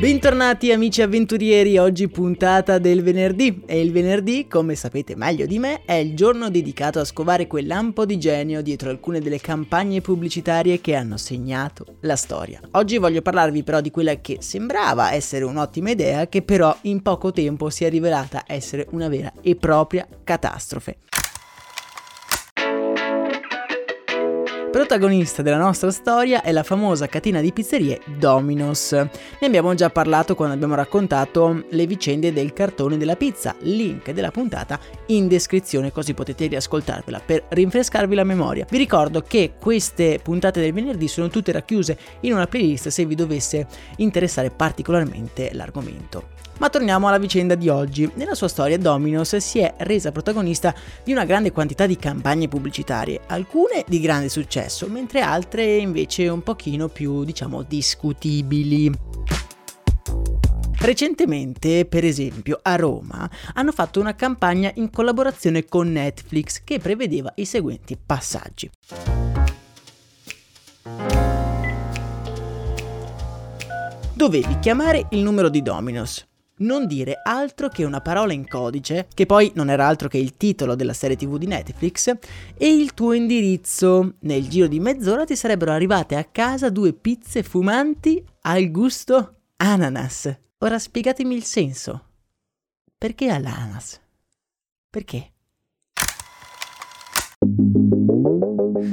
Bentornati amici avventurieri, oggi puntata del venerdì e il venerdì, come sapete meglio di me, è il giorno dedicato a scovare quel lampo di genio dietro alcune delle campagne pubblicitarie che hanno segnato la storia. Oggi voglio parlarvi però di quella che sembrava essere un'ottima idea che però in poco tempo si è rivelata essere una vera e propria catastrofe. Protagonista della nostra storia è la famosa catena di pizzerie Domino's. Ne abbiamo già parlato quando abbiamo raccontato le vicende del cartone della pizza, link della puntata in descrizione così potete riascoltarvela per rinfrescarvi la memoria. Vi ricordo che queste puntate del venerdì sono tutte racchiuse in una playlist se vi dovesse interessare particolarmente l'argomento. Ma torniamo alla vicenda di oggi. Nella sua storia Domino's si è resa protagonista di una grande quantità di campagne pubblicitarie, alcune di grande successo, mentre altre invece un pochino più, diciamo, discutibili. Recentemente, per esempio, a Roma hanno fatto una campagna in collaborazione con Netflix che prevedeva i seguenti passaggi. Dovevi chiamare il numero di Domino's, non dire altro che una parola in codice, che poi non era altro che il titolo della serie tv di Netflix, e il tuo indirizzo. Nel giro di mezz'ora ti sarebbero arrivate a casa due pizze fumanti al gusto ananas. Ora spiegatemi il senso. Perché all'ananas? Perché?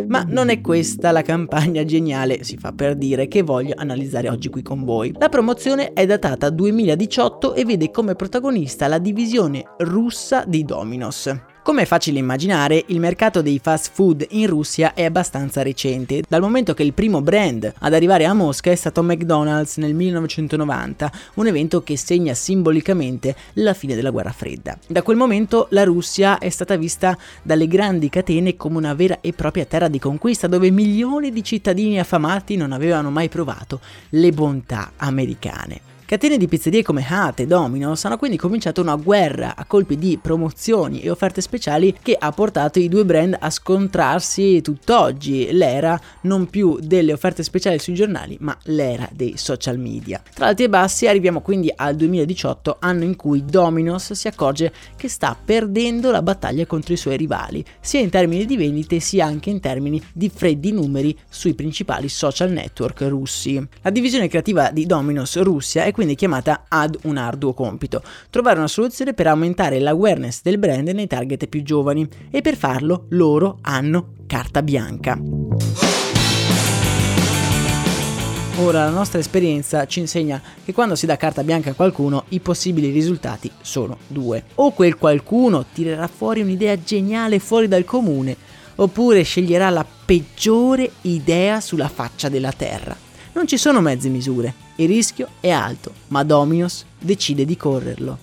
Ma non è questa la campagna geniale, si fa per dire, che voglio analizzare oggi qui con voi. La promozione è datata 2018 e vede come protagonista la divisione russa di Dominos. Come è facile immaginare, il mercato dei fast food in Russia è abbastanza recente, dal momento che il primo brand ad arrivare a Mosca è stato McDonald's nel 1990, un evento che segna simbolicamente la fine della guerra fredda. Da quel momento la Russia è stata vista dalle grandi catene come una vera e propria terra di conquista dove milioni di cittadini affamati non avevano mai provato le bontà americane. Catene di pizzerie come Hut e Domino's hanno quindi cominciato una guerra a colpi di promozioni e offerte speciali che ha portato i due brand a scontrarsi tutt'oggi, l'era non più delle offerte speciali sui giornali, ma l'era dei social media. Tra alti e bassi arriviamo quindi al 2018, anno in cui Domino's si accorge che sta perdendo la battaglia contro i suoi rivali, sia in termini di vendite sia anche in termini di freddi numeri sui principali social network russi. La divisione creativa di Domino's Russia è quindi chiamata ad un arduo compito, trovare una soluzione per aumentare l'awareness del brand nei target più giovani e per farlo loro hanno carta bianca. Ora la nostra esperienza ci insegna che quando si dà carta bianca a qualcuno i possibili risultati sono due. O quel qualcuno tirerà fuori un'idea geniale fuori dal comune, oppure sceglierà la peggiore idea sulla faccia della terra. Non ci sono mezze misure, il rischio è alto, ma Dominos decide di correrlo.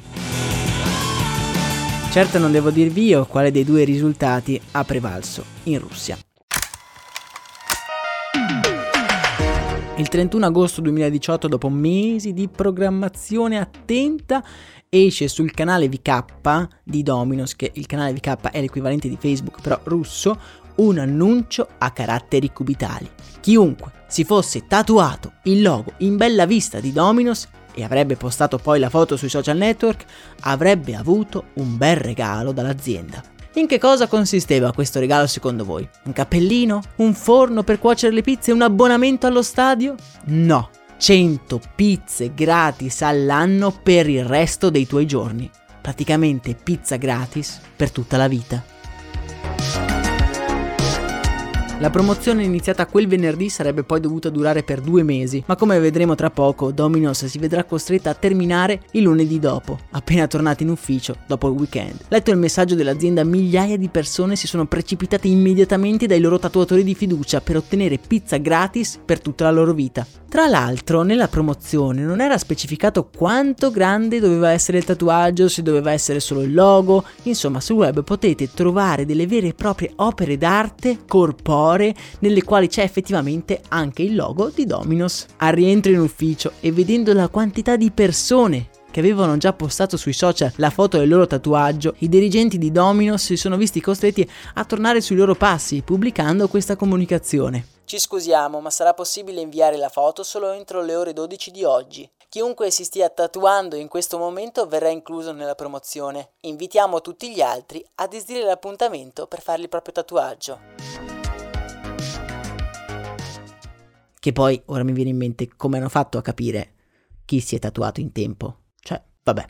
Certo non devo dirvi io quale dei due risultati ha prevalso in Russia. Il 31 agosto 2018, dopo mesi di programmazione attenta, esce sul canale VK di Dominos, che il canale VK è l'equivalente di Facebook però russo, un annuncio a caratteri cubitali. Chiunque si fosse tatuato il logo in bella vista di Dominos e avrebbe postato poi la foto sui social network, avrebbe avuto un bel regalo dall'azienda. In che cosa consisteva questo regalo secondo voi? Un cappellino? Un forno per cuocere le pizze? Un abbonamento allo stadio? No, 100 pizze gratis all'anno per il resto dei tuoi giorni. Praticamente pizza gratis per tutta la vita. La promozione iniziata quel venerdì sarebbe poi dovuta durare per due mesi, ma come vedremo tra poco, Domino's si vedrà costretta a terminare il lunedì dopo, appena tornati in ufficio dopo il weekend. Letto il messaggio dell'azienda, migliaia di persone si sono precipitate immediatamente dai loro tatuatori di fiducia per ottenere pizza gratis per tutta la loro vita. Tra l'altro, nella promozione non era specificato quanto grande doveva essere il tatuaggio, se doveva essere solo il logo, insomma sul web potete trovare delle vere e proprie opere d'arte corporee ore nelle quali c'è effettivamente anche il logo di Dominos. Al rientro in ufficio e vedendo la quantità di persone che avevano già postato sui social la foto del loro tatuaggio, i dirigenti di Dominos si sono visti costretti a tornare sui loro passi pubblicando questa comunicazione. Ci scusiamo, ma sarà possibile inviare la foto solo entro le ore 12 di oggi. Chiunque si stia tatuando in questo momento verrà incluso nella promozione. Invitiamo tutti gli altri a disdire l'appuntamento per fare il proprio tatuaggio. Che poi ora mi viene in mente come hanno fatto a capire chi si è tatuato in tempo. Cioè, vabbè.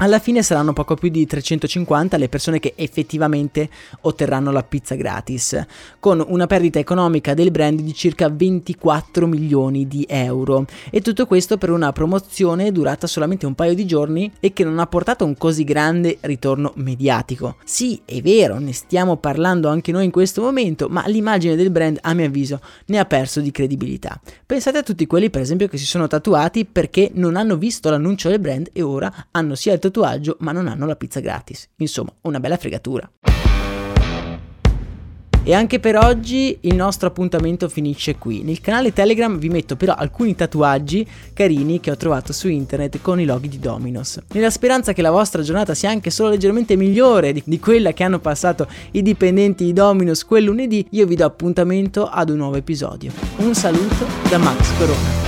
Alla fine saranno poco più di 350 le persone che effettivamente otterranno la pizza gratis, con una perdita economica del brand di circa 24 milioni di euro. E tutto questo per una promozione durata solamente un paio di giorni e che non ha portato un così grande ritorno mediatico. Sì, è vero, ne stiamo parlando anche noi in questo momento, ma l'immagine del brand, a mio avviso, ne ha perso di credibilità. Pensate a tutti quelli, per esempio, che si sono tatuati perché non hanno visto l'annuncio del brand e ora hanno il tatuaggio ma non hanno la pizza gratis. Insomma, una bella fregatura. E anche per oggi il nostro appuntamento finisce qui. Nel canale Telegram vi metto però alcuni tatuaggi carini che ho trovato su internet con i loghi di Dominos. Nella speranza che la vostra giornata sia anche solo leggermente migliore di, di quella che hanno passato i dipendenti di Dominos quel lunedì, io vi do appuntamento ad un nuovo episodio. Un saluto da Max Corona.